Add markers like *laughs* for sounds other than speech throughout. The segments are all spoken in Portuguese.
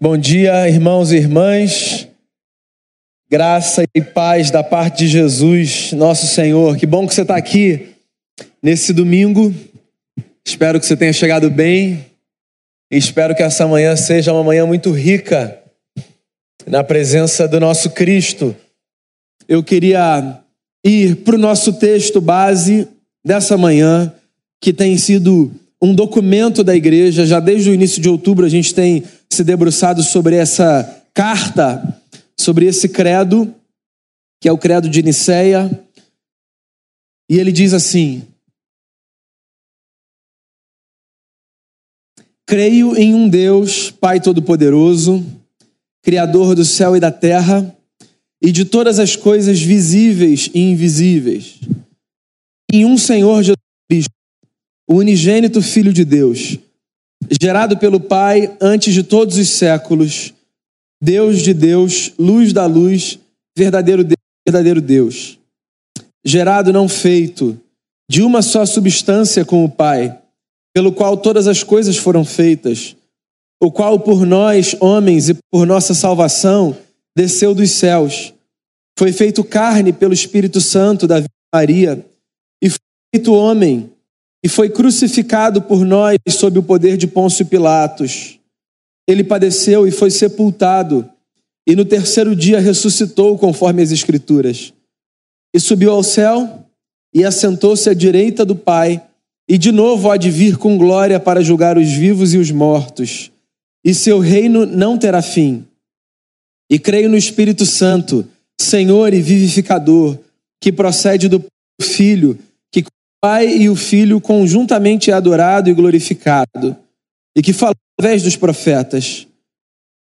Bom dia, irmãos e irmãs. Graça e paz da parte de Jesus, nosso Senhor. Que bom que você está aqui nesse domingo. Espero que você tenha chegado bem. E espero que essa manhã seja uma manhã muito rica na presença do nosso Cristo. Eu queria ir para o nosso texto base dessa manhã, que tem sido um documento da igreja. Já desde o início de outubro a gente tem se debruçado sobre essa carta, sobre esse credo, que é o credo de Nicéia. E ele diz assim: Creio em um Deus, Pai Todo-Poderoso, Criador do céu e da terra, e de todas as coisas visíveis e invisíveis. Em um Senhor Jesus o unigênito Filho de Deus, gerado pelo Pai antes de todos os séculos, Deus de Deus, luz da luz, verdadeiro Deus, verdadeiro Deus. Gerado não feito, de uma só substância com o Pai, pelo qual todas as coisas foram feitas, o qual por nós, homens, e por nossa salvação, desceu dos céus, foi feito carne pelo Espírito Santo da Maria, e foi feito homem, e foi crucificado por nós sob o poder de Pôncio Pilatos. Ele padeceu e foi sepultado, e no terceiro dia ressuscitou, conforme as Escrituras. E subiu ao céu e assentou-se à direita do Pai, e de novo há de vir com glória para julgar os vivos e os mortos, e seu reino não terá fim. E creio no Espírito Santo, Senhor e vivificador, que procede do Filho Pai e o Filho conjuntamente adorado e glorificado, e que fala através dos profetas.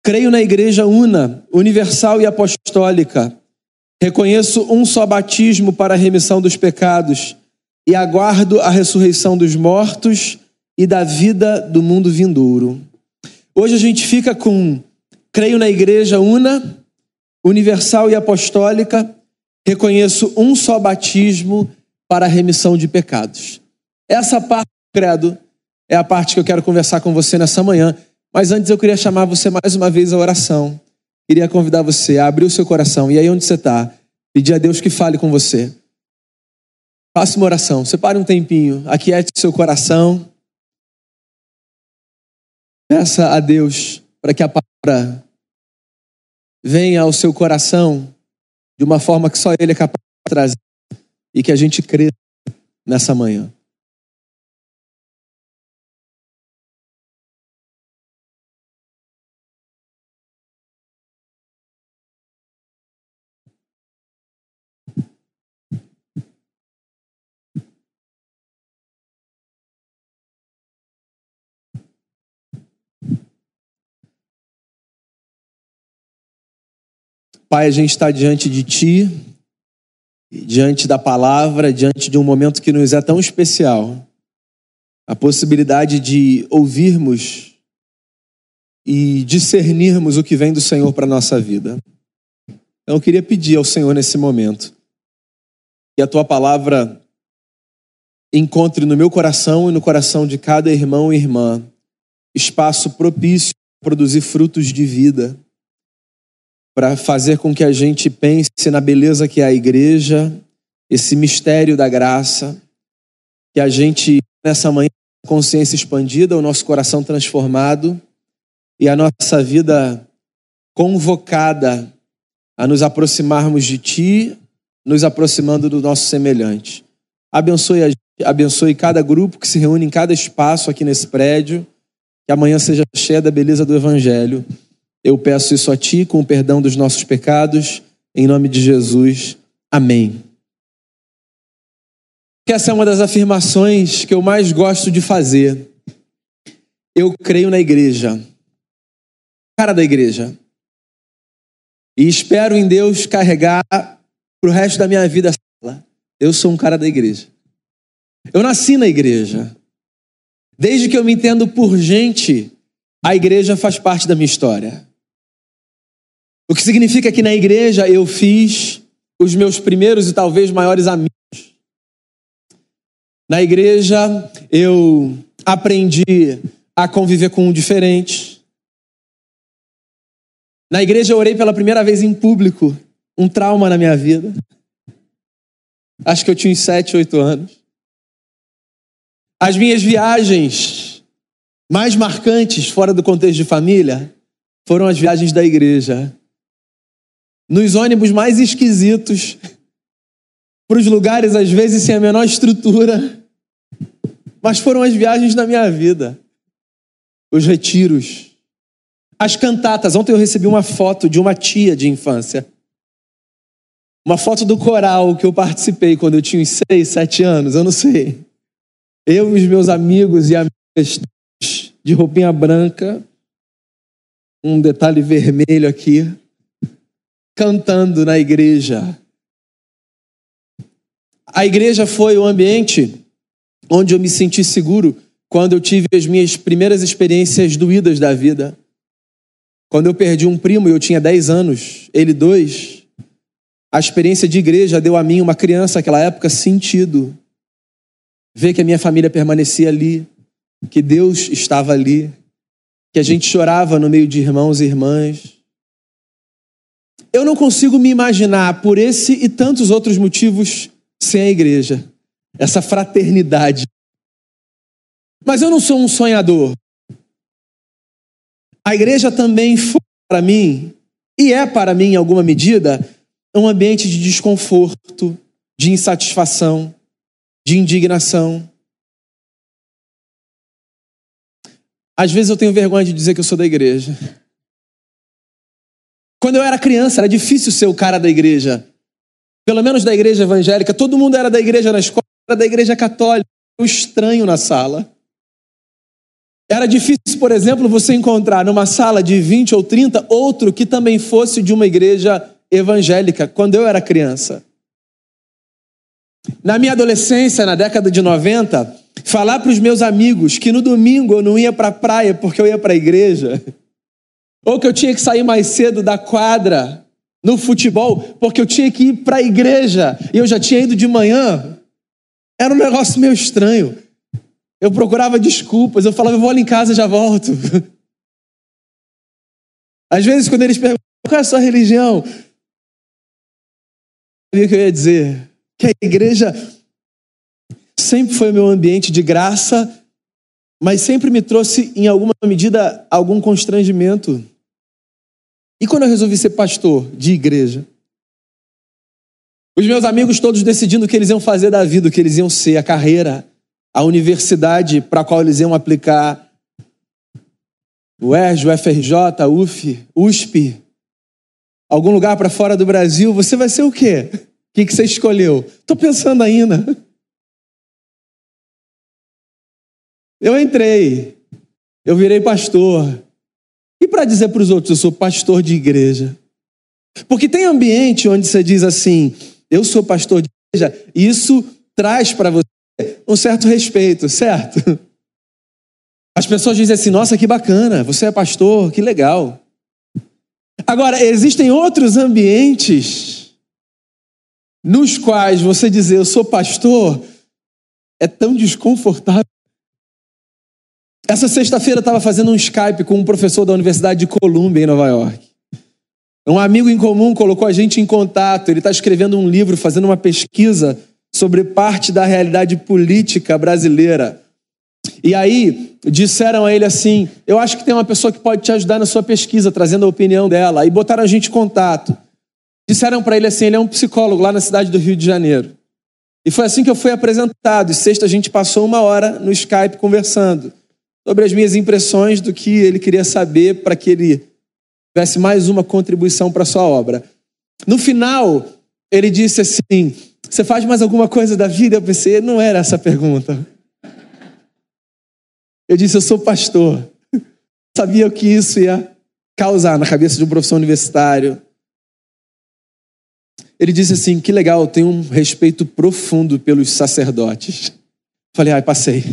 Creio na Igreja una, universal e apostólica. Reconheço um só batismo para a remissão dos pecados e aguardo a ressurreição dos mortos e da vida do mundo vindouro. Hoje a gente fica com creio na Igreja una, universal e apostólica. Reconheço um só batismo para a remissão de pecados. Essa parte do credo é a parte que eu quero conversar com você nessa manhã. Mas antes eu queria chamar você mais uma vez à oração. Queria convidar você a abrir o seu coração. E aí onde você está, pedir a Deus que fale com você. Faça uma oração. Separe um tempinho. Aquiete seu coração. Peça a Deus para que a palavra venha ao seu coração de uma forma que só Ele é capaz de trazer e que a gente cresça nessa manhã. Pai, a gente está diante de Ti diante da palavra, diante de um momento que nos é tão especial, a possibilidade de ouvirmos e discernirmos o que vem do Senhor para a nossa vida. Então eu queria pedir ao Senhor nesse momento que a tua palavra encontre no meu coração e no coração de cada irmão e irmã espaço propício para produzir frutos de vida para fazer com que a gente pense na beleza que é a igreja, esse mistério da graça, que a gente, nessa manhã, consciência expandida, o nosso coração transformado e a nossa vida convocada a nos aproximarmos de Ti, nos aproximando do nosso semelhante. Abençoe, a, abençoe cada grupo que se reúne em cada espaço aqui nesse prédio, que amanhã seja cheia da beleza do Evangelho. Eu peço isso a Ti com o perdão dos nossos pecados, em nome de Jesus. Amém. Essa é uma das afirmações que eu mais gosto de fazer. Eu creio na igreja, cara da igreja, e espero em Deus carregar para o resto da minha vida. Eu sou um cara da igreja. Eu nasci na igreja. Desde que eu me entendo por gente, a igreja faz parte da minha história. O que significa que na igreja eu fiz os meus primeiros e talvez maiores amigos. Na igreja eu aprendi a conviver com o diferente. Na igreja eu orei pela primeira vez em público, um trauma na minha vida. Acho que eu tinha uns 7, 8 anos. As minhas viagens mais marcantes fora do contexto de família foram as viagens da igreja. Nos ônibus mais esquisitos, para os lugares às vezes sem a menor estrutura, mas foram as viagens da minha vida. Os retiros, as cantatas. Ontem eu recebi uma foto de uma tia de infância. Uma foto do coral que eu participei quando eu tinha uns seis, sete anos, eu não sei. Eu e os meus amigos e amigas de roupinha branca, um detalhe vermelho aqui, cantando na igreja. A igreja foi o ambiente onde eu me senti seguro quando eu tive as minhas primeiras experiências doídas da vida. Quando eu perdi um primo e eu tinha 10 anos, ele dois, a experiência de igreja deu a mim, uma criança naquela época, sentido. Ver que a minha família permanecia ali, que Deus estava ali, que a gente chorava no meio de irmãos e irmãs. Eu não consigo me imaginar, por esse e tantos outros motivos, sem a igreja, essa fraternidade. Mas eu não sou um sonhador. A igreja também foi para mim, e é para mim em alguma medida, um ambiente de desconforto, de insatisfação, de indignação. Às vezes eu tenho vergonha de dizer que eu sou da igreja. Quando eu era criança, era difícil ser o cara da igreja. Pelo menos da igreja evangélica. Todo mundo era da igreja na escola, era da igreja católica. Eu estranho na sala. Era difícil, por exemplo, você encontrar numa sala de 20 ou 30 outro que também fosse de uma igreja evangélica, quando eu era criança. Na minha adolescência, na década de 90, falar para os meus amigos que no domingo eu não ia para a praia porque eu ia para a igreja, *laughs* ou que eu tinha que sair mais cedo da quadra no futebol porque eu tinha que ir para a igreja e eu já tinha ido de manhã, era um negócio meio estranho. Eu procurava desculpas, eu falava, eu vou ali em casa já volto. *laughs* Às vezes, quando eles perguntam qual é a sua religião, sabia o que eu ia dizer? Que a igreja sempre foi o meu ambiente de graça, mas sempre me trouxe, em alguma medida, algum constrangimento. E quando eu resolvi ser pastor de igreja? Os meus amigos todos decidindo o que eles iam fazer da vida, o que eles iam ser, a carreira a universidade para a qual eles iam aplicar o ERJ, o FRJ, UF, USP, algum lugar para fora do Brasil, você vai ser o quê? O que você escolheu? Estou pensando ainda. Eu entrei, eu virei pastor. Para dizer para os outros, eu sou pastor de igreja. Porque tem ambiente onde você diz assim, eu sou pastor de igreja, e isso traz para você um certo respeito, certo? As pessoas dizem assim: nossa, que bacana, você é pastor, que legal. Agora, existem outros ambientes nos quais você dizer eu sou pastor é tão desconfortável. Essa sexta-feira eu estava fazendo um Skype com um professor da Universidade de Columbia, em Nova York. Um amigo em comum colocou a gente em contato. Ele está escrevendo um livro, fazendo uma pesquisa sobre parte da realidade política brasileira. E aí disseram a ele assim: Eu acho que tem uma pessoa que pode te ajudar na sua pesquisa, trazendo a opinião dela. E botaram a gente em contato. Disseram para ele assim: Ele é um psicólogo lá na cidade do Rio de Janeiro. E foi assim que eu fui apresentado. E sexta a gente passou uma hora no Skype conversando sobre as minhas impressões do que ele queria saber para que ele tivesse mais uma contribuição para sua obra. No final, ele disse assim: você faz mais alguma coisa da vida? Eu pensei, não era essa a pergunta. Eu disse, eu sou pastor. *laughs* Sabia o que isso ia causar na cabeça de um professor universitário. Ele disse assim: que legal, eu tenho um respeito profundo pelos sacerdotes. Falei, ai, passei.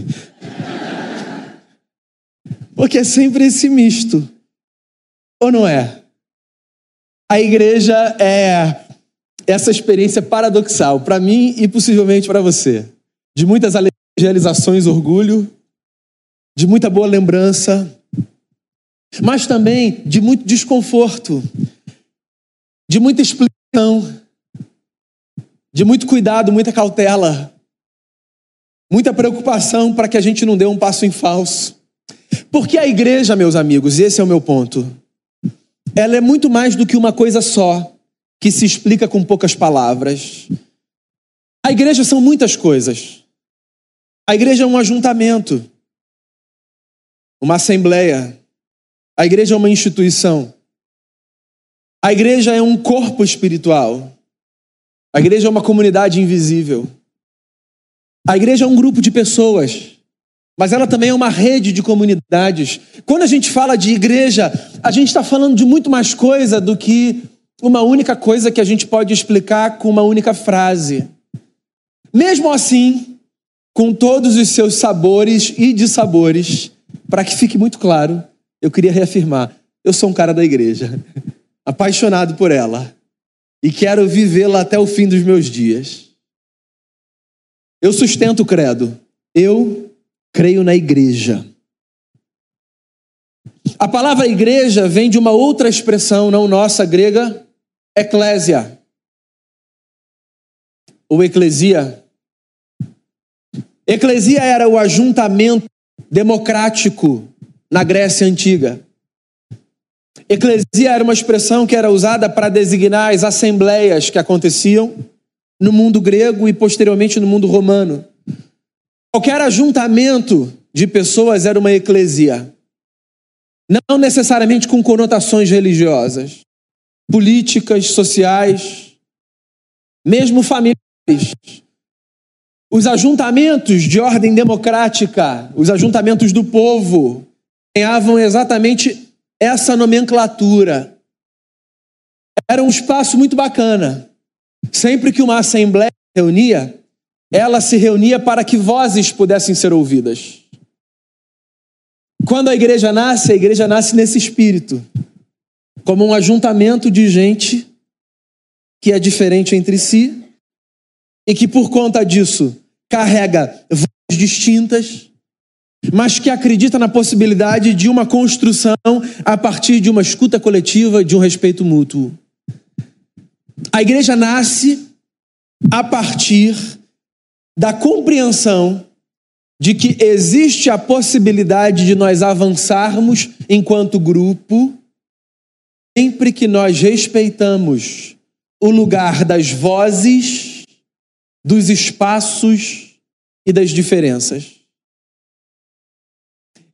Porque é sempre esse misto. Ou não é? A igreja é essa experiência paradoxal, para mim e possivelmente para você. De muitas realizações, orgulho, de muita boa lembrança, mas também de muito desconforto, de muita explicação, de muito cuidado, muita cautela, muita preocupação para que a gente não dê um passo em falso. Porque a igreja, meus amigos, esse é o meu ponto, ela é muito mais do que uma coisa só, que se explica com poucas palavras. A igreja são muitas coisas. A igreja é um ajuntamento, uma assembleia. A igreja é uma instituição. A igreja é um corpo espiritual. A igreja é uma comunidade invisível. A igreja é um grupo de pessoas, mas ela também é uma rede de comunidades. Quando a gente fala de igreja, a gente está falando de muito mais coisa do que uma única coisa que a gente pode explicar com uma única frase. Mesmo assim, com todos os seus sabores e dissabores, para que fique muito claro, eu queria reafirmar: eu sou um cara da igreja, *laughs* apaixonado por ela e quero vivê-la até o fim dos meus dias. Eu sustento o credo. Eu creio na igreja. A palavra igreja vem de uma outra expressão, não nossa, grega, eclésia. Ou eclesia. Eclesia era o ajuntamento democrático na Grécia Antiga. Eclesia era uma expressão que era usada para designar as assembleias que aconteciam no mundo grego e posteriormente no mundo romano. Qualquer ajuntamento de pessoas era uma eclesia. Não necessariamente com conotações religiosas, políticas, sociais, mesmo familiares. Os ajuntamentos de ordem democrática, os ajuntamentos do povo, ganhavam exatamente essa nomenclatura. Era um espaço muito bacana. Sempre que uma assembleia se reunia, ela se reunia para que vozes pudessem ser ouvidas. Quando a igreja nasce, a igreja nasce nesse espírito, como um ajuntamento de gente que é diferente entre si e que por conta disso carrega vozes distintas, mas que acredita na possibilidade de uma construção a partir de uma escuta coletiva, de um respeito mútuo. A igreja nasce a partir da compreensão de que existe a possibilidade de nós avançarmos enquanto grupo, sempre que nós respeitamos o lugar das vozes dos espaços e das diferenças.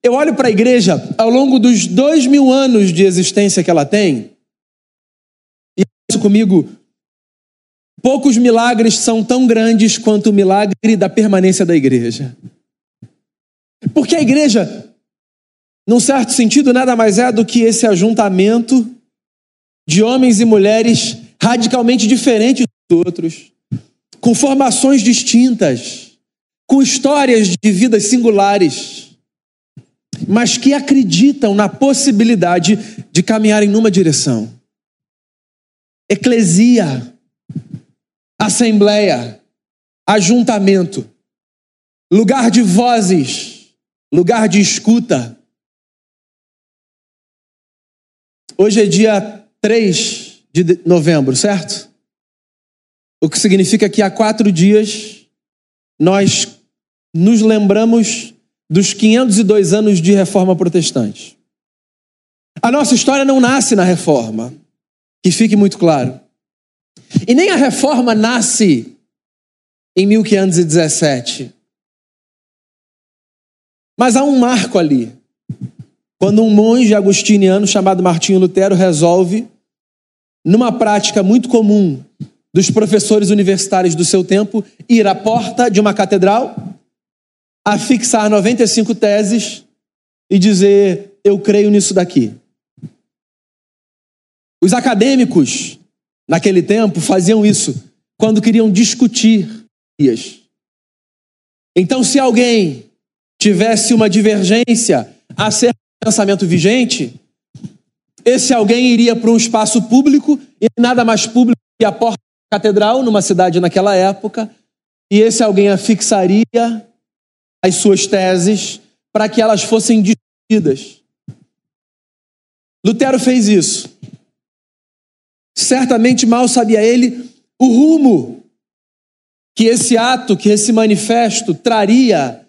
Eu olho para a igreja ao longo dos dois mil anos de existência que ela tem, e isso comigo, poucos milagres são tão grandes quanto o milagre da permanência da igreja. Porque a igreja, num certo sentido, nada mais é do que esse ajuntamento de homens e mulheres radicalmente diferentes dos outros com formações distintas, com histórias de vidas singulares, mas que acreditam na possibilidade de caminharem numa direção. Eclesia, assembleia, ajuntamento, lugar de vozes, lugar de escuta. Hoje é dia 3 de novembro, certo? O que significa que há quatro dias nós nos lembramos dos 502 anos de reforma protestante. A nossa história não nasce na reforma, que fique muito claro. E nem a reforma nasce em 1517. Mas há um marco ali. Quando um monge agustiniano chamado Martinho Lutero resolve, numa prática muito comum dos professores universitários do seu tempo ir à porta de uma catedral, afixar 95 teses e dizer: Eu creio nisso daqui. Os acadêmicos, naquele tempo, faziam isso quando queriam discutir. Então, se alguém tivesse uma divergência acerca do pensamento vigente, esse alguém iria para um espaço público e nada mais público que a porta catedral numa cidade naquela época, e esse alguém afixaria as suas teses para que elas fossem discutidas. Lutero fez isso. Certamente mal sabia ele o rumo que esse ato, que esse manifesto traria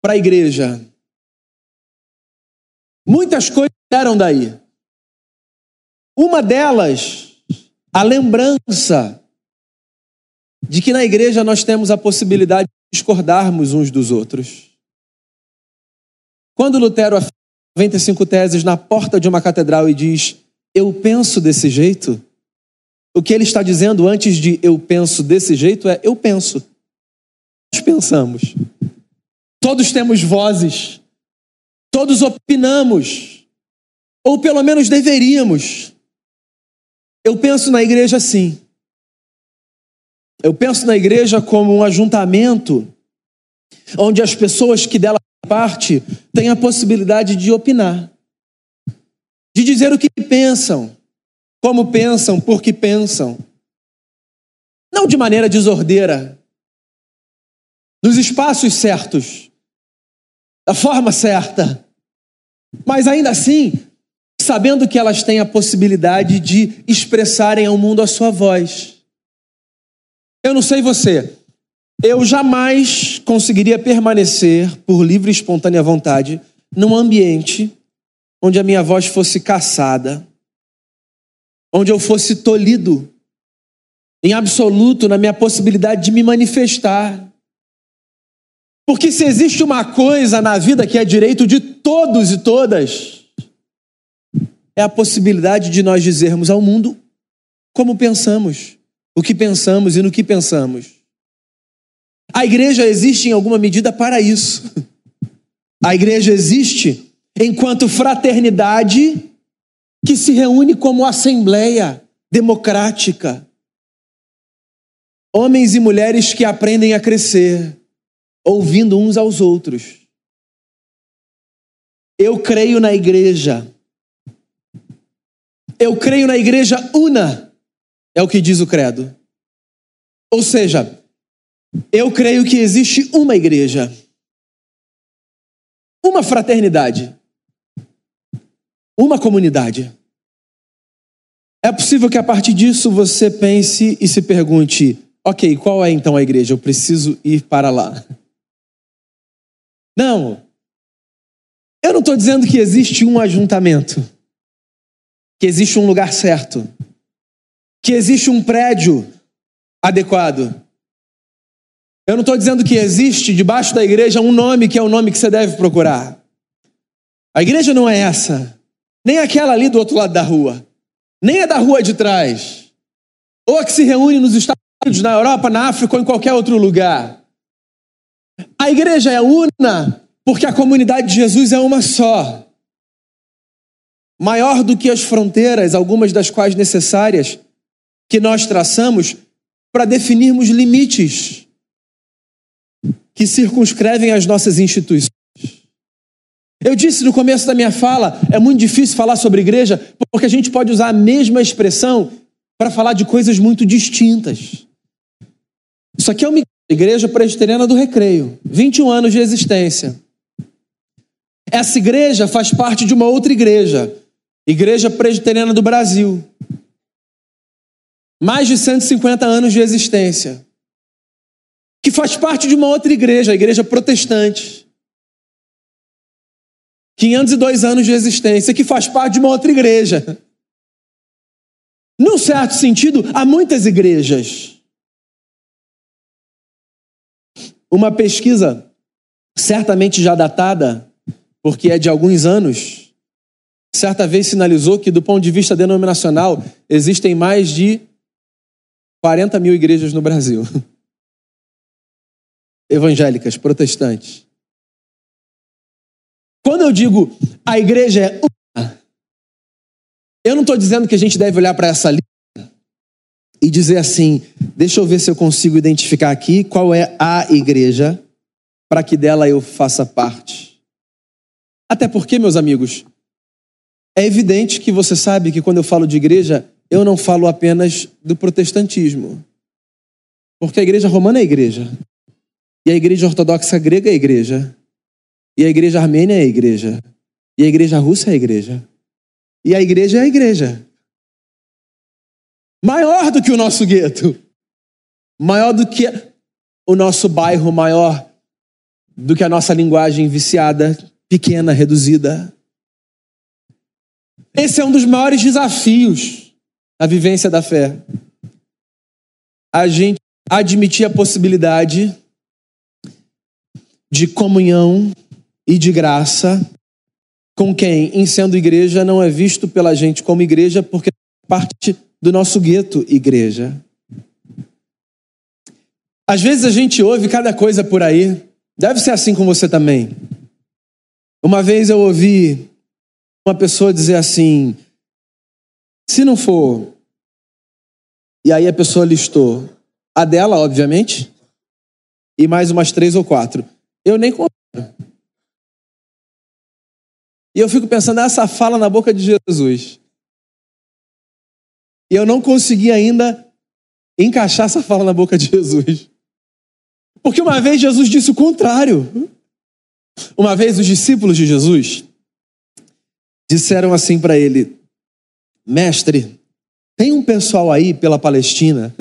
para a igreja. Muitas coisas eram daí. Uma delas, a lembrança de que na igreja nós temos a possibilidade de discordarmos uns dos outros. Quando Lutero afirma 95 teses na porta de uma catedral e diz: Eu penso desse jeito, o que ele está dizendo antes de eu penso desse jeito é eu penso. Nós pensamos. Todos temos vozes. Todos opinamos. Ou pelo menos deveríamos. Eu penso na igreja assim. Eu penso na igreja como um ajuntamento onde as pessoas que dela parte têm a possibilidade de opinar, de dizer o que pensam, como pensam, por que pensam. Não de maneira desordeira, nos espaços certos, da forma certa, mas ainda assim, sabendo que elas têm a possibilidade de expressarem ao mundo a sua voz. Eu não sei você, eu jamais conseguiria permanecer por livre e espontânea vontade num ambiente onde a minha voz fosse caçada, onde eu fosse tolhido em absoluto na minha possibilidade de me manifestar. Porque se existe uma coisa na vida que é direito de todos e todas, é a possibilidade de nós dizermos ao mundo como pensamos, o que pensamos e no que pensamos. A igreja existe em alguma medida para isso. A igreja existe enquanto fraternidade que se reúne como assembleia democrática. Homens e mulheres que aprendem a crescer, ouvindo uns aos outros. Eu creio na igreja. Eu creio na igreja una, é o que diz o credo. Ou seja, eu creio que existe uma igreja, uma fraternidade uma comunidade. É possível que a partir disso você pense e se pergunte: ok, qual é então a igreja? Eu preciso ir para lá. Não. Eu não estou dizendo que existe um ajuntamento, que existe um lugar certo, que existe um prédio adequado. Eu não estou dizendo que existe debaixo da igreja um nome que é o nome que você deve procurar. A igreja não é essa nem aquela ali do outro lado da rua, nem a da rua de trás, ou a que se reúne nos Estados Unidos, na Europa, na África ou em qualquer outro lugar. A igreja é una porque a comunidade de Jesus é uma só. Maior do que as fronteiras, algumas das quais necessárias, que nós traçamos para definirmos limites que circunscrevem as nossas instituições. Eu disse no começo da minha fala, é muito difícil falar sobre igreja, porque a gente pode usar a mesma expressão para falar de coisas muito distintas. Isso aqui é uma igreja presbiteriana do Recreio, 21 anos de existência. Essa igreja faz parte de uma outra igreja, Igreja Presbiteriana do Brasil. Mais de 150 anos de existência. Que faz parte de uma outra igreja, a Igreja Protestante. 502 anos de existência, que faz parte de uma outra igreja. Num certo sentido, há muitas igrejas. Uma pesquisa, certamente já datada, porque é de alguns anos, certa vez sinalizou que, do ponto de vista denominacional, existem mais de 40 mil igrejas no Brasil. *laughs* Evangélicas, protestantes. Eu digo a igreja é uma, eu não estou dizendo que a gente deve olhar para essa lista e dizer assim: deixa eu ver se eu consigo identificar aqui qual é a igreja para que dela eu faça parte. Até porque, meus amigos, é evidente que você sabe que quando eu falo de igreja, eu não falo apenas do protestantismo. Porque a igreja romana é igreja. E a igreja ortodoxa grega é igreja. E a igreja armênia é a igreja. E a igreja russa é a igreja. E a igreja é a igreja. Maior do que o nosso gueto. Maior do que o nosso bairro, maior do que a nossa linguagem viciada, pequena, reduzida. Esse é um dos maiores desafios da vivência da fé. A gente admitir a possibilidade de comunhão e de graça com quem, em sendo igreja, não é visto pela gente como igreja, porque parte do nosso gueto igreja. Às vezes a gente ouve cada coisa por aí, deve ser assim com você também. Uma vez eu ouvi uma pessoa dizer assim: se não for, e aí a pessoa listou a dela, obviamente, e mais umas três ou quatro. Eu nem considero. E eu fico pensando nessa fala na boca de Jesus. E eu não consegui ainda encaixar essa fala na boca de Jesus. Porque uma vez Jesus disse o contrário. Uma vez os discípulos de Jesus disseram assim para ele: Mestre, tem um pessoal aí pela Palestina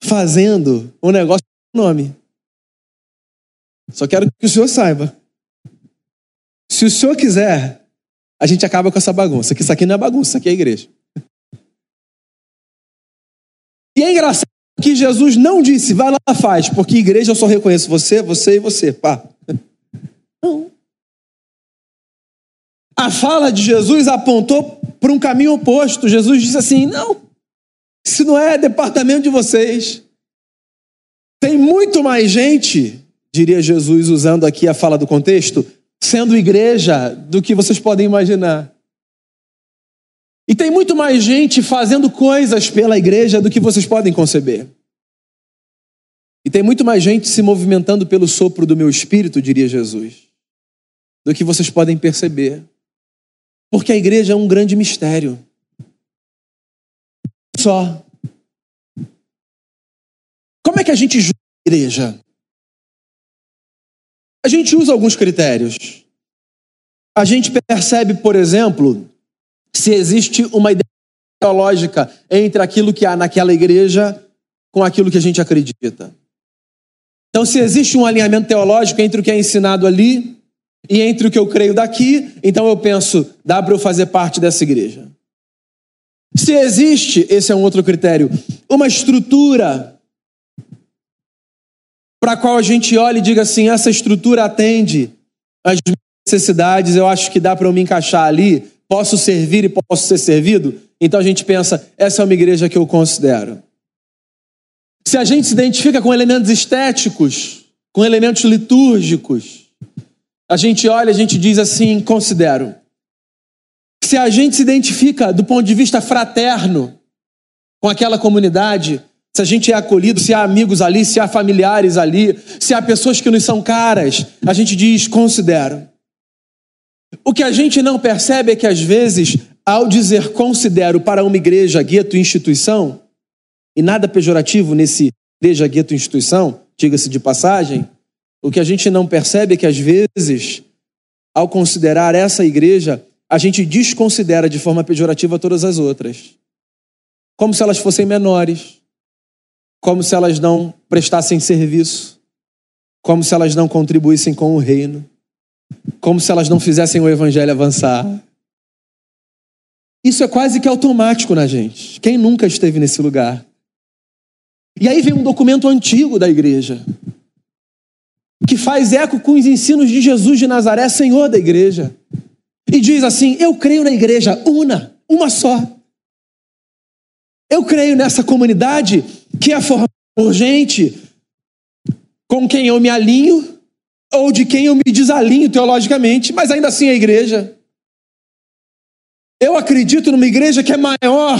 fazendo um negócio com nome. Só quero que o senhor saiba. Se o senhor quiser, a gente acaba com essa bagunça. Que isso aqui não é bagunça, isso aqui é igreja. E é engraçado que Jesus não disse, vai lá, faz, porque igreja eu só reconheço você, você e você. Pá. Não. A fala de Jesus apontou para um caminho oposto. Jesus disse assim: não, isso não é departamento de vocês. Tem muito mais gente diria Jesus, usando aqui a fala do contexto, sendo igreja do que vocês podem imaginar. E tem muito mais gente fazendo coisas pela igreja do que vocês podem conceber. E tem muito mais gente se movimentando pelo sopro do meu espírito, diria Jesus, do que vocês podem perceber. Porque a igreja é um grande mistério. Só. Como é que a gente julga a igreja? A gente usa alguns critérios. A gente percebe, por exemplo, se existe uma ideia teológica entre aquilo que há naquela igreja com aquilo que a gente acredita. Então, se existe um alinhamento teológico entre o que é ensinado ali e entre o que eu creio daqui, então eu penso, dá para eu fazer parte dessa igreja. Se existe, esse é um outro critério, uma estrutura para a qual a gente olha e diga assim: essa estrutura atende às necessidades, eu acho que dá para eu me encaixar ali, posso servir e posso ser servido. Então a gente pensa: essa é uma igreja que eu considero. Se a gente se identifica com elementos estéticos, com elementos litúrgicos, a gente olha, a gente diz assim: considero. Se a gente se identifica do ponto de vista fraterno com aquela comunidade, se a gente é acolhido, se há amigos ali, se há familiares ali, se há pessoas que nos são caras, a gente diz considero. O que a gente não percebe é que às vezes, ao dizer considero para uma igreja, gueto, instituição, e nada pejorativo nesse igreja, gueto, instituição, diga-se de passagem, o que a gente não percebe é que às vezes, ao considerar essa igreja, a gente desconsidera de forma pejorativa todas as outras, como se elas fossem menores como se elas não prestassem serviço, como se elas não contribuíssem com o reino, como se elas não fizessem o evangelho avançar. Isso é quase que automático na gente. Quem nunca esteve nesse lugar? E aí vem um documento antigo da igreja, que faz eco com os ensinos de Jesus de Nazaré, Senhor da igreja. E diz assim: Eu creio na igreja una, uma só. Eu creio nessa comunidade que é formada por gente com quem eu me alinho ou de quem eu me desalinho teologicamente, mas ainda assim é igreja. Eu acredito numa igreja que é maior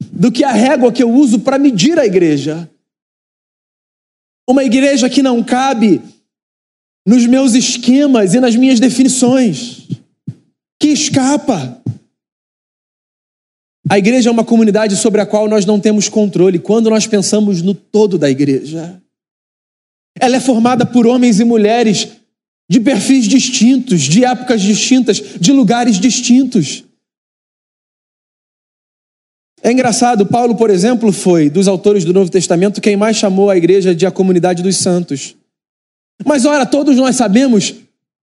do que a régua que eu uso para medir a igreja. Uma igreja que não cabe nos meus esquemas e nas minhas definições, que escapa a igreja é uma comunidade sobre a qual nós não temos controle quando nós pensamos no todo da igreja. Ela é formada por homens e mulheres de perfis distintos, de épocas distintas, de lugares distintos. É engraçado, Paulo, por exemplo, foi dos autores do Novo Testamento quem mais chamou a igreja de a comunidade dos santos. Mas ora, todos nós sabemos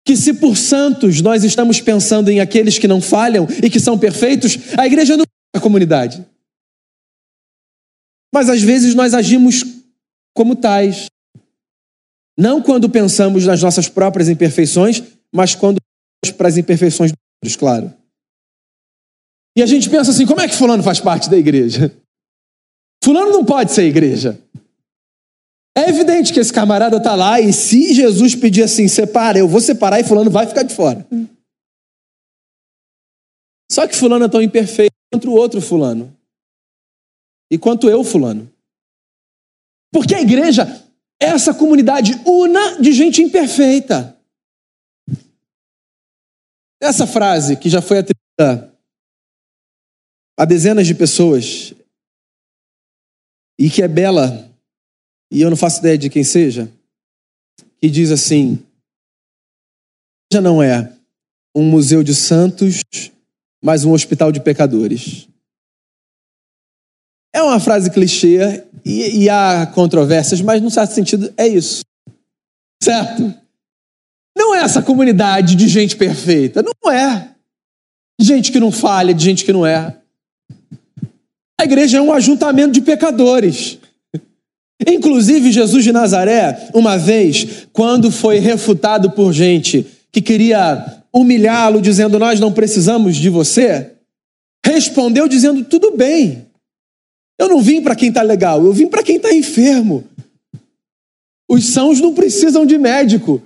que se por santos nós estamos pensando em aqueles que não falham e que são perfeitos, a igreja não a comunidade. Mas às vezes nós agimos como tais. Não quando pensamos nas nossas próprias imperfeições, mas quando para as imperfeições dos outros, claro. E a gente pensa assim: como é que Fulano faz parte da igreja? Fulano não pode ser igreja. É evidente que esse camarada está lá e se Jesus pedir assim, separa, eu vou separar e Fulano vai ficar de fora. Só que Fulano é tão imperfeito quanto o outro Fulano. E quanto eu, Fulano. Porque a igreja é essa comunidade una de gente imperfeita. Essa frase, que já foi atribuída a dezenas de pessoas, e que é bela, e eu não faço ideia de quem seja, que diz assim: já não é um museu de santos, mas um hospital de pecadores. É uma frase clichê e, e há controvérsias, mas, num certo sentido, é isso. Certo? Não é essa comunidade de gente perfeita. Não é. De gente que não falha, de gente que não é. A igreja é um ajuntamento de pecadores. Inclusive, Jesus de Nazaré, uma vez, quando foi refutado por gente que queria humilhá-lo, dizendo: Nós não precisamos de você, respondeu dizendo: Tudo bem, eu não vim para quem está legal, eu vim para quem está enfermo. Os sãos não precisam de médico,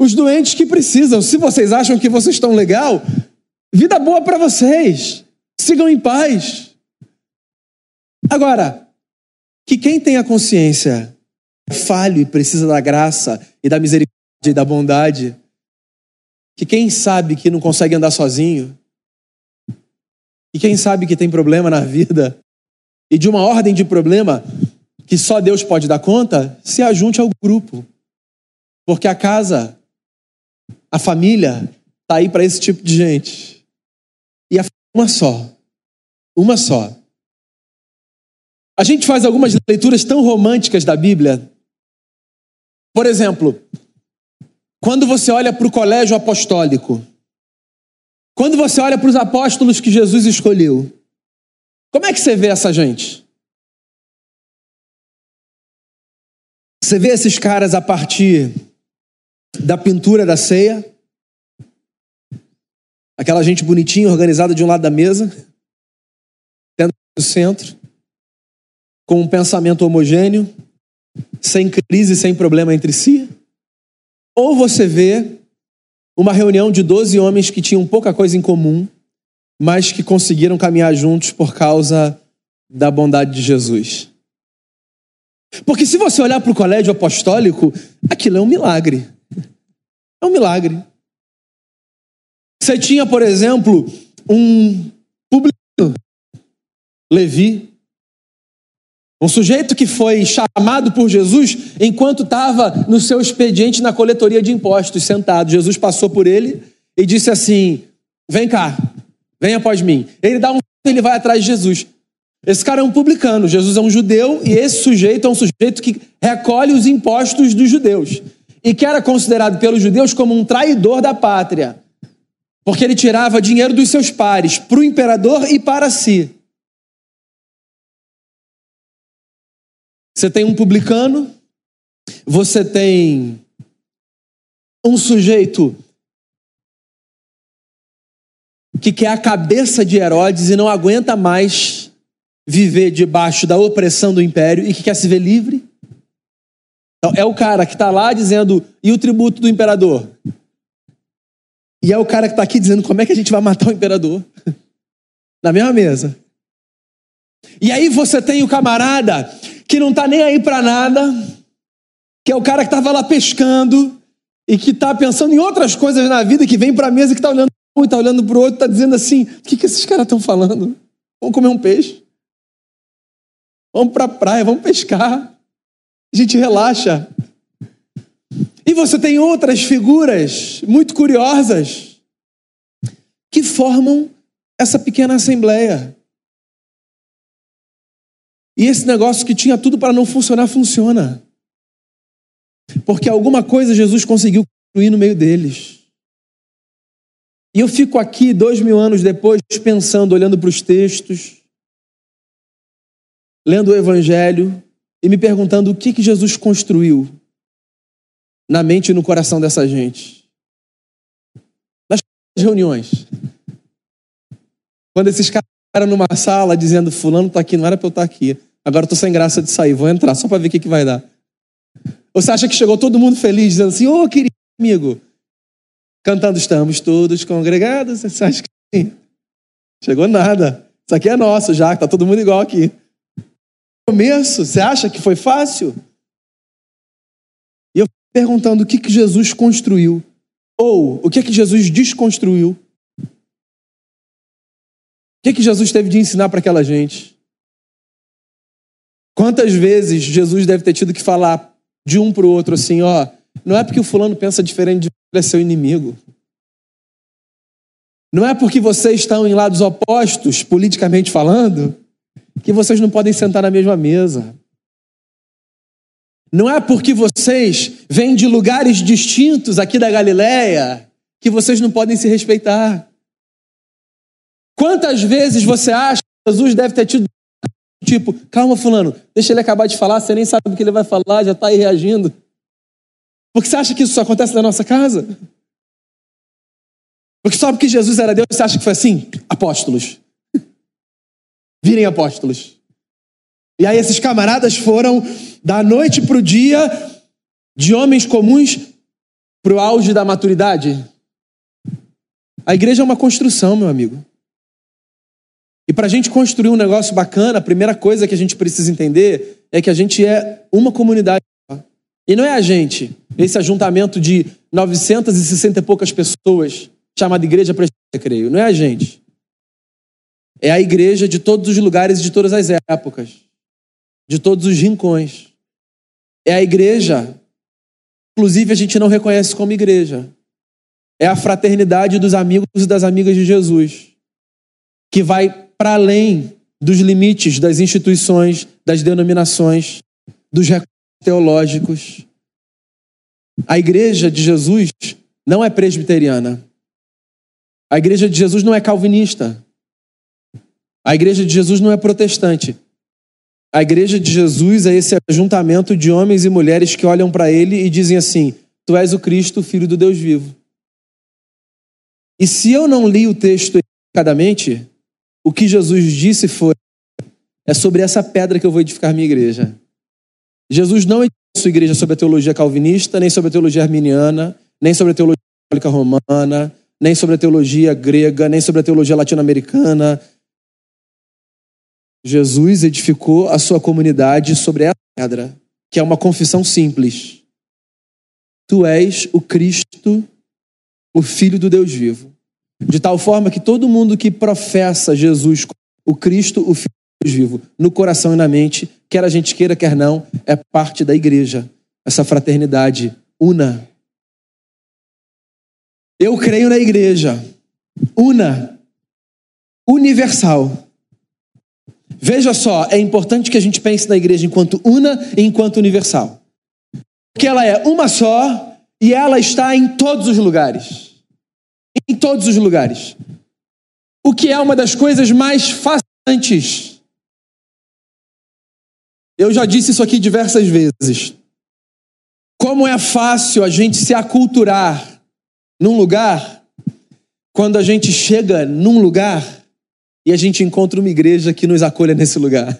os doentes que precisam. Se vocês acham que vocês estão legal, vida boa para vocês. Sigam em paz. Agora, que quem tem a consciência falho e precisa da graça e da misericórdia e da bondade, que quem sabe que não consegue andar sozinho, e quem sabe que tem problema na vida, e de uma ordem de problema que só Deus pode dar conta, se ajunte ao grupo. Porque a casa, a família, está aí para esse tipo de gente. E a uma só. Uma só. A gente faz algumas leituras tão românticas da Bíblia. Por exemplo, quando você olha para o colégio apostólico, quando você olha para os apóstolos que Jesus escolheu, como é que você vê essa gente? Você vê esses caras a partir da pintura da ceia? Aquela gente bonitinha, organizada de um lado da mesa, tendo no centro, com um pensamento homogêneo, sem crise, sem problema entre si? Ou você vê uma reunião de 12 homens que tinham pouca coisa em comum, mas que conseguiram caminhar juntos por causa da bondade de Jesus. Porque se você olhar para o colégio apostólico, aquilo é um milagre. É um milagre. Você tinha, por exemplo, um publicano, Levi, um sujeito que foi chamado por Jesus enquanto estava no seu expediente na coletoria de impostos, sentado. Jesus passou por ele e disse assim: Vem cá, Venha após mim. Ele dá um ele vai atrás de Jesus. Esse cara é um publicano, Jesus é um judeu e esse sujeito é um sujeito que recolhe os impostos dos judeus e que era considerado pelos judeus como um traidor da pátria, porque ele tirava dinheiro dos seus pares para o imperador e para si. Você tem um publicano, você tem um sujeito que quer a cabeça de Herodes e não aguenta mais viver debaixo da opressão do império e que quer se ver livre. Então, é o cara que está lá dizendo, e o tributo do imperador? E é o cara que está aqui dizendo como é que a gente vai matar o imperador. *laughs* Na mesma mesa. E aí você tem o camarada que não está nem aí para nada, que é o cara que estava lá pescando e que está pensando em outras coisas na vida, que vem para a mesa e que está olhando um está olhando para o outro, está dizendo assim: o que, que esses caras estão falando? Vamos comer um peixe? Vamos para a praia, vamos pescar. A gente relaxa. E você tem outras figuras muito curiosas que formam essa pequena assembleia. E esse negócio que tinha tudo para não funcionar, funciona. Porque alguma coisa Jesus conseguiu construir no meio deles. E eu fico aqui, dois mil anos depois, pensando, olhando para os textos, lendo o Evangelho e me perguntando o que, que Jesus construiu na mente e no coração dessa gente. Nas reuniões. Quando esses caras numa sala dizendo: Fulano está aqui, não era para eu estar tá aqui. Agora estou sem graça de sair, vou entrar só para ver o que, que vai dar. Você acha que chegou todo mundo feliz, dizendo assim: Ô oh, querido amigo, cantando estamos todos congregados? Você acha que sim? Chegou nada. Isso aqui é nosso já, está todo mundo igual aqui. Começo, você acha que foi fácil? E eu perguntando o que, que Jesus construiu, ou o que, que Jesus desconstruiu. O que, que Jesus teve de ensinar para aquela gente? Quantas vezes Jesus deve ter tido que falar de um para o outro assim, ó, não é porque o fulano pensa diferente de você, é seu inimigo. Não é porque vocês estão em lados opostos, politicamente falando, que vocês não podem sentar na mesma mesa. Não é porque vocês vêm de lugares distintos aqui da Galileia que vocês não podem se respeitar. Quantas vezes você acha que Jesus deve ter tido Tipo, calma, fulano, deixa ele acabar de falar, você nem sabe o que ele vai falar, já está aí reagindo. Porque você acha que isso só acontece na nossa casa? Porque só porque Jesus era Deus, você acha que foi assim? Apóstolos. Virem apóstolos. E aí esses camaradas foram da noite para o dia, de homens comuns para o auge da maturidade. A igreja é uma construção, meu amigo. E para a gente construir um negócio bacana, a primeira coisa que a gente precisa entender é que a gente é uma comunidade. E não é a gente, esse ajuntamento de 960 e poucas pessoas, chamada Igreja Presbiteriana, creio. Não é a gente. É a igreja de todos os lugares e de todas as épocas, de todos os rincões. É a igreja, inclusive a gente não reconhece como igreja. É a fraternidade dos amigos e das amigas de Jesus, que vai para além dos limites das instituições, das denominações, dos recursos teológicos. A igreja de Jesus não é presbiteriana. A igreja de Jesus não é calvinista. A igreja de Jesus não é protestante. A igreja de Jesus é esse ajuntamento de homens e mulheres que olham para ele e dizem assim: Tu és o Cristo, filho do Deus vivo. E se eu não li o texto equivocadamente, o que Jesus disse foi: é sobre essa pedra que eu vou edificar minha igreja. Jesus não edificou sua igreja sobre a teologia calvinista, nem sobre a teologia arminiana, nem sobre a teologia católica romana, nem sobre a teologia grega, nem sobre a teologia latino-americana. Jesus edificou a sua comunidade sobre essa pedra, que é uma confissão simples. Tu és o Cristo, o Filho do Deus vivo. De tal forma que todo mundo que professa Jesus, o Cristo, o Filho de Deus vivo, no coração e na mente, quer a gente queira, quer não, é parte da igreja. Essa fraternidade una. Eu creio na igreja. Una. Universal. Veja só, é importante que a gente pense na igreja enquanto una e enquanto universal. Porque ela é uma só e ela está em todos os lugares em todos os lugares. O que é uma das coisas mais fascinantes. Eu já disse isso aqui diversas vezes. Como é fácil a gente se aculturar num lugar quando a gente chega num lugar e a gente encontra uma igreja que nos acolha nesse lugar.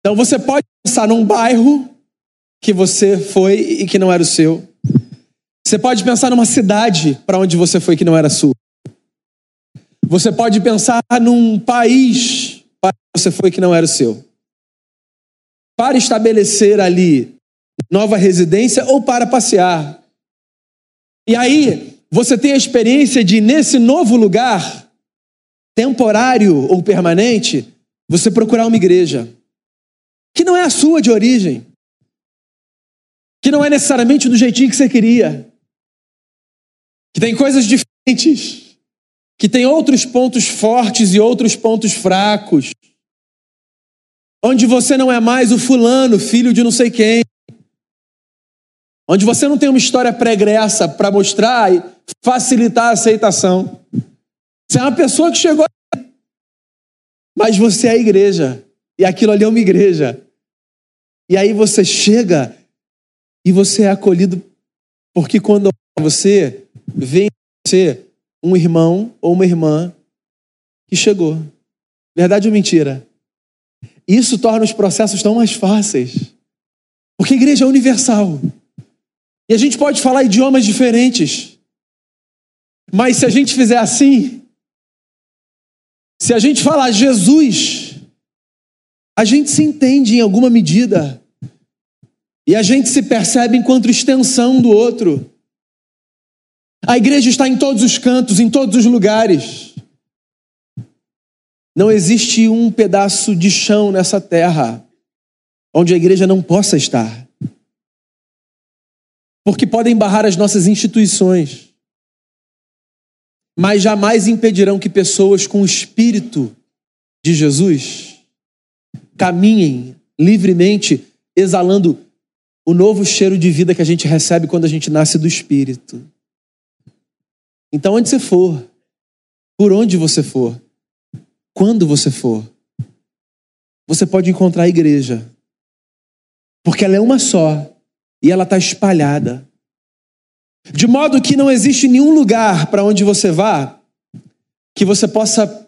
Então você pode pensar num bairro que você foi e que não era o seu. Você pode pensar numa cidade para onde você foi que não era sua. Você pode pensar num país para onde você foi que não era o seu. Para estabelecer ali nova residência ou para passear. E aí, você tem a experiência de, nesse novo lugar, temporário ou permanente, você procurar uma igreja que não é a sua de origem, que não é necessariamente do jeitinho que você queria, que tem coisas diferentes, que tem outros pontos fortes e outros pontos fracos. onde você não é mais o fulano, filho de não sei quem, onde você não tem uma história pregressa para mostrar e facilitar a aceitação. Você é uma pessoa que chegou, mas você é a igreja, e aquilo ali é uma igreja. E aí você chega e você é acolhido, porque quando você vem você um irmão ou uma irmã que chegou. Verdade ou mentira? Isso torna os processos tão mais fáceis. Porque a igreja é universal. E a gente pode falar idiomas diferentes. Mas se a gente fizer assim, se a gente falar Jesus, a gente se entende em alguma medida. E a gente se percebe enquanto extensão do outro. A igreja está em todos os cantos, em todos os lugares. Não existe um pedaço de chão nessa terra onde a igreja não possa estar. Porque podem barrar as nossas instituições, mas jamais impedirão que pessoas com o espírito de Jesus caminhem livremente, exalando o novo cheiro de vida que a gente recebe quando a gente nasce do espírito. Então, onde você for, por onde você for, quando você for, você pode encontrar a igreja. Porque ela é uma só e ela está espalhada. De modo que não existe nenhum lugar para onde você vá que você possa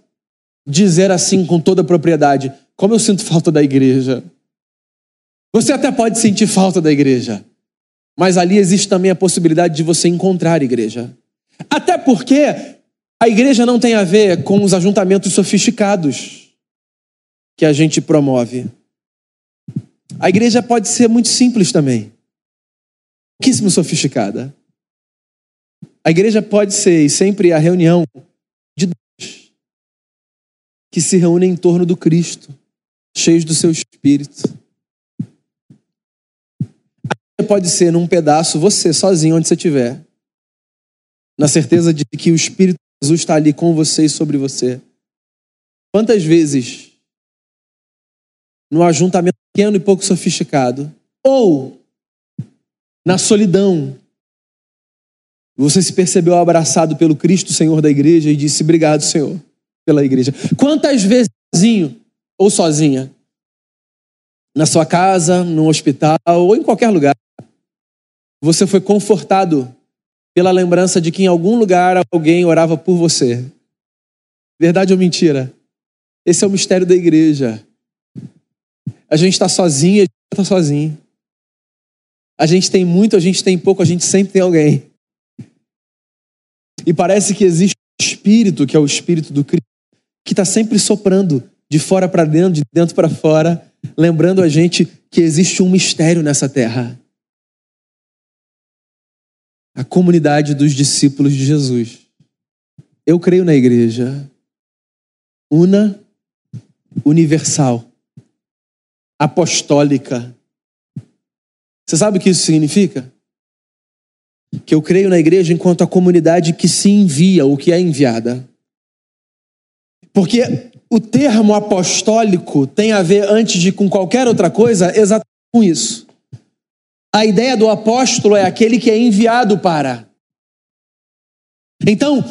dizer assim com toda a propriedade: como eu sinto falta da igreja. Você até pode sentir falta da igreja, mas ali existe também a possibilidade de você encontrar a igreja. Até porque a igreja não tem a ver com os ajuntamentos sofisticados que a gente promove. A igreja pode ser muito simples também, pouquíssimo sofisticada. A igreja pode ser e sempre a reunião de Deus que se reúnem em torno do Cristo, cheios do seu Espírito. A igreja pode ser num pedaço, você sozinho, onde você estiver na certeza de que o Espírito de Jesus está ali com você e sobre você. Quantas vezes, no ajuntamento pequeno e pouco sofisticado, ou na solidão, você se percebeu abraçado pelo Cristo, Senhor da igreja, e disse: Obrigado, Senhor, pela igreja. Quantas vezes sozinho ou sozinha, na sua casa, no hospital ou em qualquer lugar, você foi confortado pela lembrança de que em algum lugar alguém orava por você. Verdade ou mentira? Esse é o mistério da igreja. A gente está sozinho, a gente está sozinho. A gente tem muito, a gente tem pouco, a gente sempre tem alguém. E parece que existe um espírito, que é o espírito do Cristo, que está sempre soprando de fora para dentro, de dentro para fora, lembrando a gente que existe um mistério nessa terra a comunidade dos discípulos de Jesus. Eu creio na igreja una, universal, apostólica. Você sabe o que isso significa? Que eu creio na igreja enquanto a comunidade que se envia, ou que é enviada. Porque o termo apostólico tem a ver, antes de com qualquer outra coisa, exatamente com isso. A ideia do apóstolo é aquele que é enviado para. Então,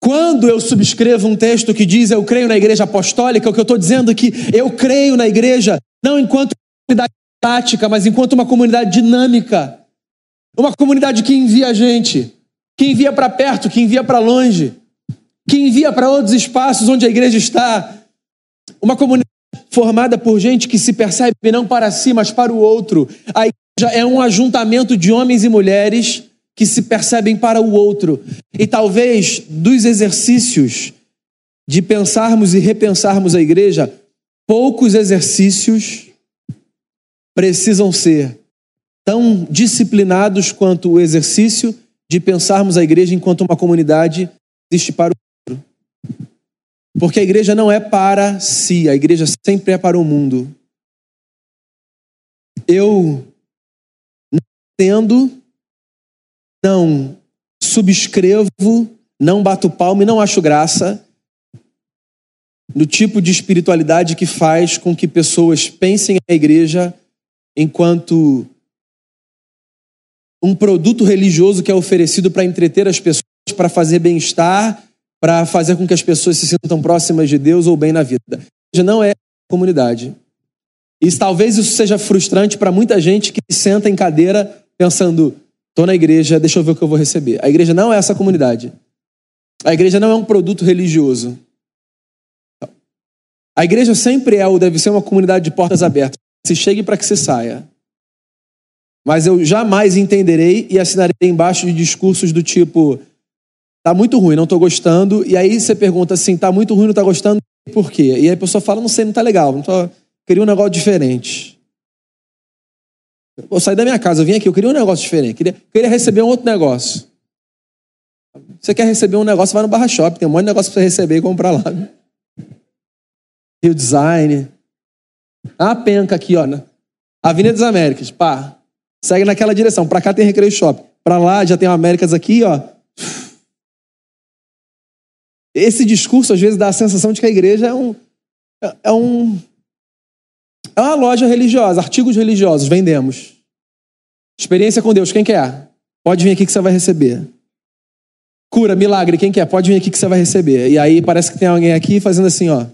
quando eu subscrevo um texto que diz eu creio na igreja apostólica, o que eu estou dizendo é que eu creio na igreja não enquanto comunidade prática, mas enquanto uma comunidade dinâmica. Uma comunidade que envia a gente, que envia para perto, que envia para longe, que envia para outros espaços onde a igreja está. Uma comunidade formada por gente que se percebe não para si, mas para o outro. A é um ajuntamento de homens e mulheres que se percebem para o outro. E talvez dos exercícios de pensarmos e repensarmos a igreja, poucos exercícios precisam ser tão disciplinados quanto o exercício de pensarmos a igreja enquanto uma comunidade existe para o outro. Porque a igreja não é para si, a igreja sempre é para o mundo. Eu tendo, não subscrevo, não bato palma e não acho graça no tipo de espiritualidade que faz com que pessoas pensem a igreja enquanto um produto religioso que é oferecido para entreter as pessoas, para fazer bem-estar, para fazer com que as pessoas se sintam próximas de Deus ou bem na vida. Não é comunidade. E talvez isso seja frustrante para muita gente que senta em cadeira pensando: estou na igreja, deixa eu ver o que eu vou receber. A igreja não é essa comunidade. A igreja não é um produto religioso. A igreja sempre é ou deve ser uma comunidade de portas abertas. Se chegue para que se saia. Mas eu jamais entenderei e assinarei embaixo de discursos do tipo: tá muito ruim, não estou gostando. E aí você pergunta assim: tá muito ruim, não está gostando, por quê? E aí a pessoa fala: não sei, não está legal, não tô... queria um negócio diferente. Vou sair da minha casa, eu vim aqui, eu queria um negócio diferente, queria, queria receber um outro negócio. Você quer receber um negócio, vai no Barra Shop, tem um monte de negócio para você receber e comprar lá. Rio Design. A penca aqui, ó. Avenida das Américas, pá. Segue naquela direção. Para cá tem Recreio Shop. Para lá já tem o Américas aqui, ó. Esse discurso às vezes dá a sensação de que a igreja é um é um é uma loja religiosa, artigos religiosos, vendemos. Experiência com Deus, quem quer? Pode vir aqui que você vai receber. Cura, milagre, quem quer? Pode vir aqui que você vai receber. E aí parece que tem alguém aqui fazendo assim, ó.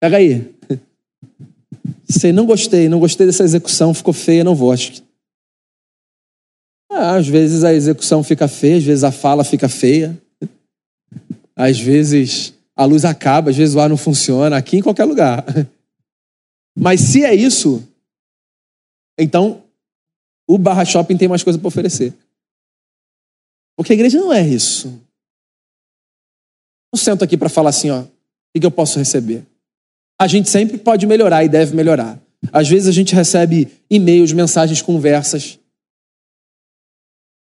Pega aí. *laughs* Sei, não gostei, não gostei dessa execução, ficou feia, não vou. Ah, às vezes a execução fica feia, às vezes a fala fica feia. Às vezes a luz acaba, às vezes o ar não funciona, aqui em qualquer lugar. *laughs* Mas se é isso, então o Barra Shopping tem mais coisa para oferecer. Porque a igreja não é isso. Não sento aqui para falar assim, ó, o que eu posso receber? A gente sempre pode melhorar e deve melhorar. Às vezes a gente recebe e-mails, mensagens, conversas.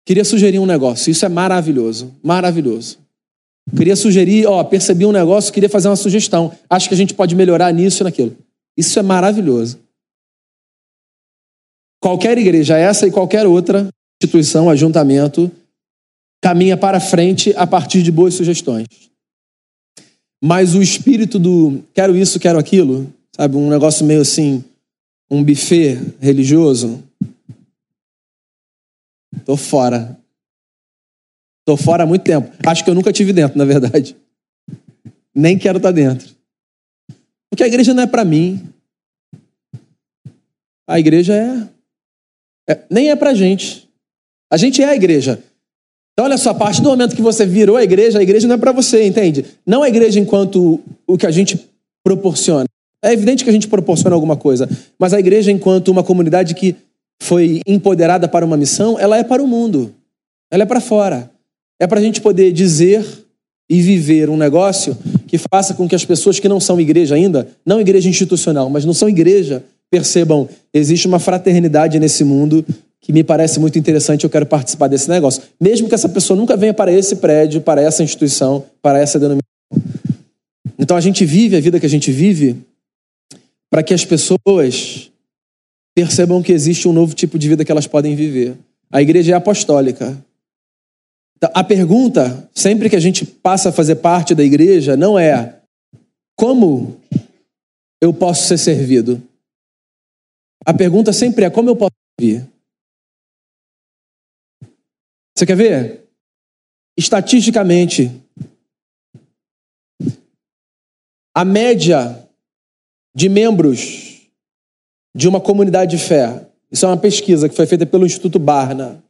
Queria sugerir um negócio. Isso é maravilhoso, maravilhoso. Queria sugerir, ó, percebi um negócio, queria fazer uma sugestão. Acho que a gente pode melhorar nisso e naquilo. Isso é maravilhoso. Qualquer igreja, essa e qualquer outra instituição, ajuntamento, caminha para frente a partir de boas sugestões. Mas o espírito do quero isso, quero aquilo, sabe, um negócio meio assim, um buffet religioso, tô fora. Tô fora há muito tempo. Acho que eu nunca tive dentro, na verdade. Nem quero estar tá dentro. Porque a igreja não é para mim. A igreja é, é nem é para gente. A gente é a igreja. Então, olha só, a partir do momento que você virou a igreja, a igreja não é para você, entende? Não a igreja enquanto o que a gente proporciona. É evidente que a gente proporciona alguma coisa, mas a igreja, enquanto uma comunidade que foi empoderada para uma missão, ela é para o mundo, ela é para fora. É para a gente poder dizer e viver um negócio que faça com que as pessoas que não são igreja ainda, não igreja institucional, mas não são igreja, percebam, existe uma fraternidade nesse mundo que me parece muito interessante, eu quero participar desse negócio. Mesmo que essa pessoa nunca venha para esse prédio, para essa instituição, para essa denominação. Então a gente vive a vida que a gente vive para que as pessoas percebam que existe um novo tipo de vida que elas podem viver. A igreja é apostólica. Então, a pergunta, sempre que a gente passa a fazer parte da igreja, não é como eu posso ser servido. A pergunta sempre é como eu posso servir. Você quer ver? Estatisticamente, a média de membros de uma comunidade de fé, isso é uma pesquisa que foi feita pelo Instituto Barna.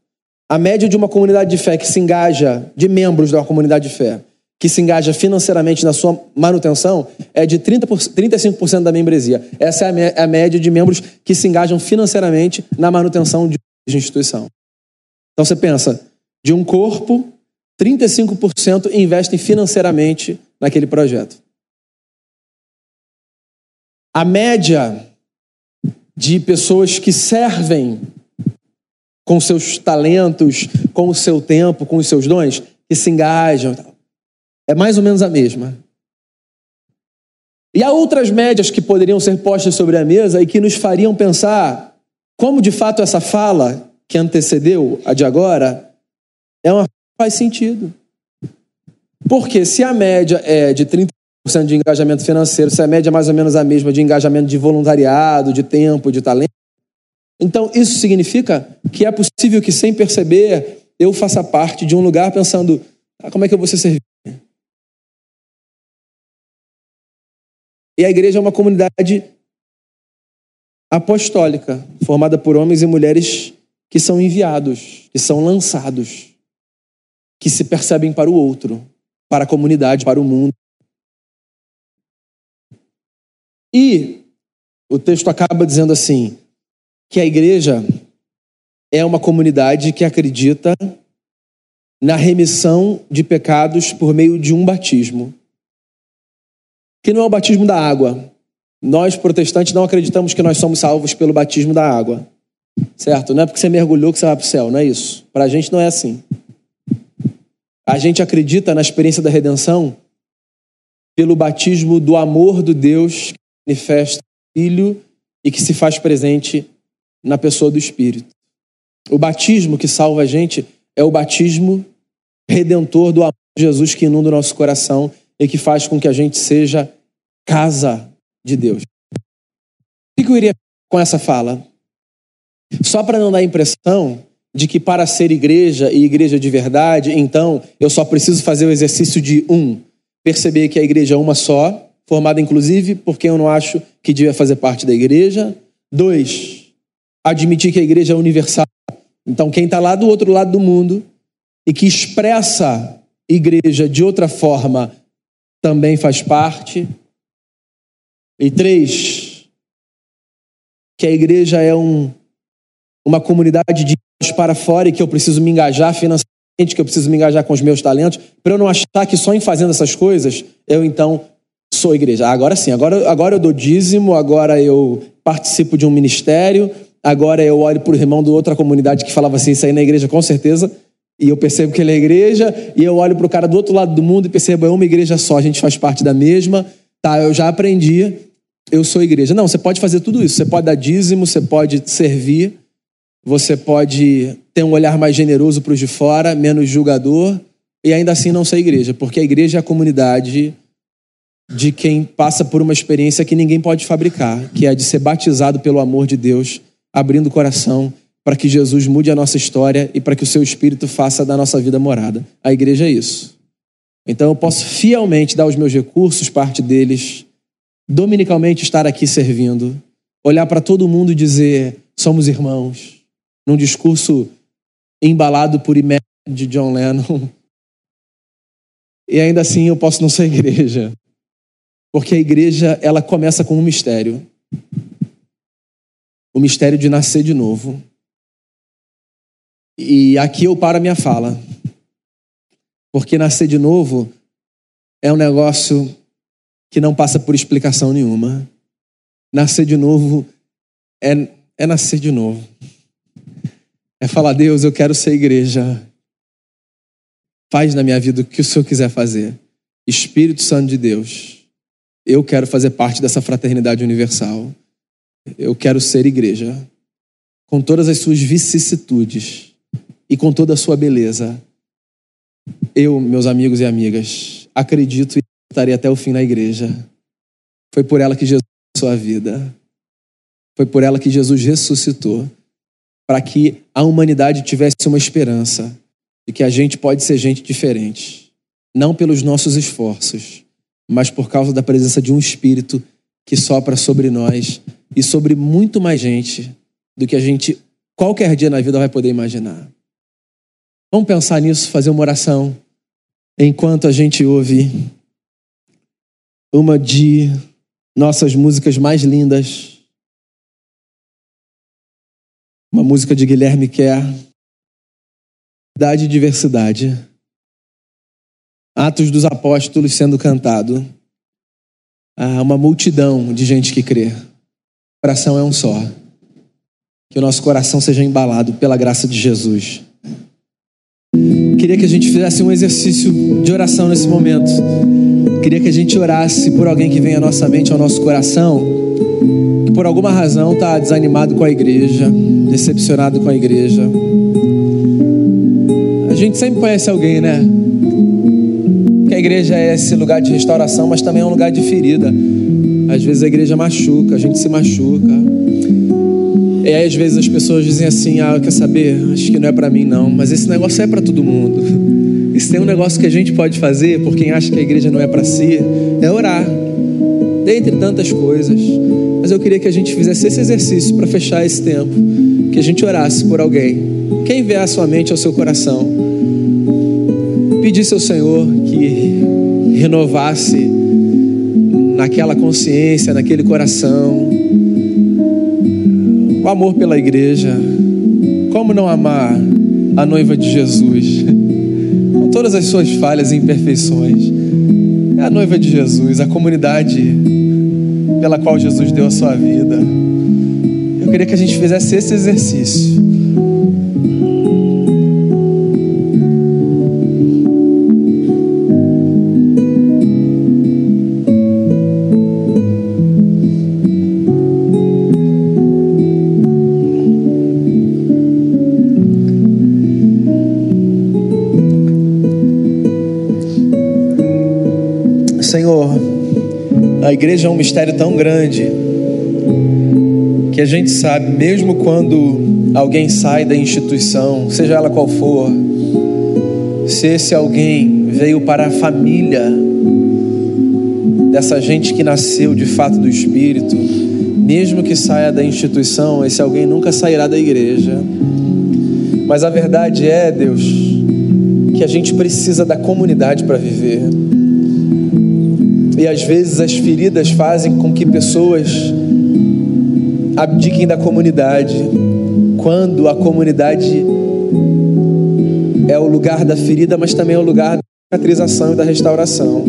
A média de uma comunidade de fé que se engaja, de membros da comunidade de fé, que se engaja financeiramente na sua manutenção, é de 30 35% da membresia. Essa é a média de membros que se engajam financeiramente na manutenção de instituição. Então você pensa, de um corpo, 35% investem financeiramente naquele projeto. A média de pessoas que servem com seus talentos, com o seu tempo, com os seus dons, que se engajam, é mais ou menos a mesma. E há outras médias que poderiam ser postas sobre a mesa e que nos fariam pensar como de fato essa fala que antecedeu a de agora é uma faz sentido. Porque se a média é de 30 de engajamento financeiro, se a média é mais ou menos a mesma de engajamento de voluntariado, de tempo, de talento. Então, isso significa que é possível que, sem perceber, eu faça parte de um lugar pensando: ah, como é que eu vou ser servido? E a igreja é uma comunidade apostólica, formada por homens e mulheres que são enviados, que são lançados, que se percebem para o outro, para a comunidade, para o mundo. E o texto acaba dizendo assim: que a igreja é uma comunidade que acredita na remissão de pecados por meio de um batismo. Que não é o batismo da água. Nós, protestantes, não acreditamos que nós somos salvos pelo batismo da água. Certo? Não é porque você mergulhou que você vai para o céu, não é isso. Para a gente não é assim. A gente acredita na experiência da redenção pelo batismo do amor do Deus que manifesta o Filho e que se faz presente na pessoa do Espírito. O batismo que salva a gente é o batismo redentor do amor de Jesus que inunda o nosso coração e que faz com que a gente seja casa de Deus. O que eu iria com essa fala? Só para não dar a impressão de que para ser igreja e igreja de verdade, então eu só preciso fazer o exercício de um, perceber que a igreja é uma só, formada inclusive por quem eu não acho que devia fazer parte da igreja. Dois, admitir que a igreja é universal. Então, quem está lá do outro lado do mundo e que expressa igreja de outra forma também faz parte. E três, que a igreja é um, uma comunidade de para fora e que eu preciso me engajar financeiramente, que eu preciso me engajar com os meus talentos, para eu não achar que só em fazendo essas coisas eu então sou igreja. Agora sim, agora, agora eu dou dízimo, agora eu participo de um ministério, agora eu olho para o irmão de outra comunidade que falava assim, isso aí na igreja com certeza, e eu percebo que ele é igreja, e eu olho para o cara do outro lado do mundo e percebo, é uma igreja só, a gente faz parte da mesma, tá, eu já aprendi, eu sou igreja. Não, você pode fazer tudo isso, você pode dar dízimo, você pode servir, você pode ter um olhar mais generoso para os de fora, menos julgador, e ainda assim não ser igreja, porque a igreja é a comunidade de quem passa por uma experiência que ninguém pode fabricar, que é a de ser batizado pelo amor de Deus, abrindo o coração para que Jesus mude a nossa história e para que o seu espírito faça da nossa vida morada. A igreja é isso. Então eu posso fielmente dar os meus recursos, parte deles, dominicalmente estar aqui servindo, olhar para todo mundo e dizer: somos irmãos, num discurso embalado por Imagine de John Lennon. E ainda assim eu posso não ser igreja. Porque a igreja, ela começa com um mistério. O mistério de nascer de novo. E aqui eu paro a minha fala. Porque nascer de novo é um negócio que não passa por explicação nenhuma. Nascer de novo é, é nascer de novo. É falar, Deus, eu quero ser igreja. Faz na minha vida o que o Senhor quiser fazer. Espírito Santo de Deus, eu quero fazer parte dessa fraternidade universal. Eu quero ser igreja. Com todas as suas vicissitudes e com toda a sua beleza. Eu, meus amigos e amigas, acredito e estarei até o fim na igreja. Foi por ela que Jesus sua vida. Foi por ela que Jesus ressuscitou para que a humanidade tivesse uma esperança de que a gente pode ser gente diferente, não pelos nossos esforços, mas por causa da presença de um Espírito que sopra sobre nós e sobre muito mais gente do que a gente qualquer dia na vida vai poder imaginar. Vamos pensar nisso, fazer uma oração enquanto a gente ouve uma de nossas músicas mais lindas uma música de Guilherme Kerr, Idade e Diversidade. Atos dos Apóstolos sendo cantado. Há uma multidão de gente que crê. Coração é um só. Que o nosso coração seja embalado pela graça de Jesus. Queria que a gente fizesse um exercício de oração nesse momento. Queria que a gente orasse por alguém que vem à nossa mente, ao nosso coração, que por alguma razão está desanimado com a igreja, decepcionado com a igreja. A gente sempre conhece alguém, né? que a igreja é esse lugar de restauração, mas também é um lugar de ferida. Às vezes a igreja machuca, a gente se machuca. E aí às vezes as pessoas dizem assim: "Ah, quer saber? Acho que não é para mim não", mas esse negócio é para todo mundo. *laughs* E se tem um negócio que a gente pode fazer por quem acha que a igreja não é para si, é orar. Dentre tantas coisas. Mas eu queria que a gente fizesse esse exercício para fechar esse tempo, que a gente orasse por alguém. Quem vier à sua mente ao seu coração, pedisse ao Senhor que renovasse naquela consciência, naquele coração, o amor pela igreja. Como não amar a noiva de Jesus? *laughs* Com todas as suas falhas e imperfeições. É a noiva de Jesus, a comunidade pela qual Jesus deu a sua vida. Eu queria que a gente fizesse esse exercício. A igreja é um mistério tão grande que a gente sabe, mesmo quando alguém sai da instituição, seja ela qual for, se esse alguém veio para a família dessa gente que nasceu de fato do Espírito, mesmo que saia da instituição, esse alguém nunca sairá da igreja. Mas a verdade é, Deus, que a gente precisa da comunidade para viver. E às vezes as feridas fazem com que pessoas abdiquem da comunidade, quando a comunidade é o lugar da ferida, mas também é o lugar da cicatrização e da restauração.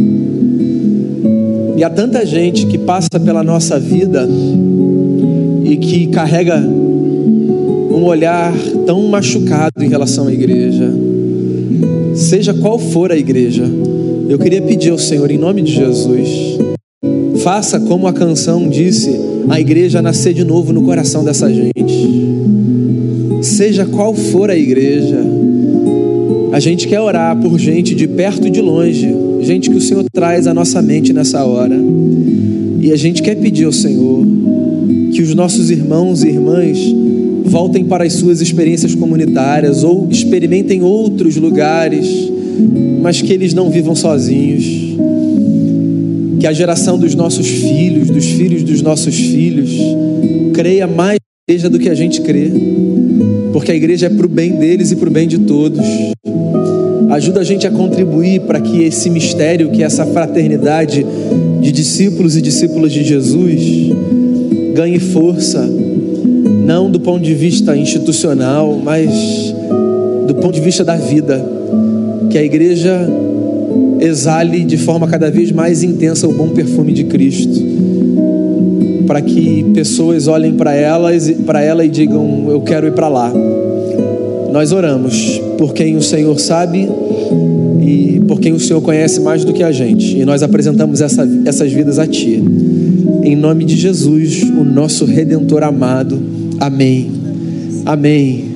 E há tanta gente que passa pela nossa vida e que carrega um olhar tão machucado em relação à igreja, seja qual for a igreja. Eu queria pedir ao Senhor, em nome de Jesus, faça como a canção disse, a igreja nascer de novo no coração dessa gente. Seja qual for a igreja, a gente quer orar por gente de perto e de longe, gente que o Senhor traz à nossa mente nessa hora. E a gente quer pedir ao Senhor que os nossos irmãos e irmãs voltem para as suas experiências comunitárias ou experimentem outros lugares mas que eles não vivam sozinhos. Que a geração dos nossos filhos, dos filhos dos nossos filhos, creia mais na igreja do que a gente crê, porque a igreja é para o bem deles e para o bem de todos. Ajuda a gente a contribuir para que esse mistério, que essa fraternidade de discípulos e discípulas de Jesus, ganhe força, não do ponto de vista institucional, mas do ponto de vista da vida que a igreja exale de forma cada vez mais intensa o bom perfume de Cristo, para que pessoas olhem para ela, para ela e digam: Eu quero ir para lá. Nós oramos por quem o Senhor sabe e por quem o Senhor conhece mais do que a gente, e nós apresentamos essa, essas vidas a Ti. Em nome de Jesus, o nosso Redentor amado. Amém. Amém.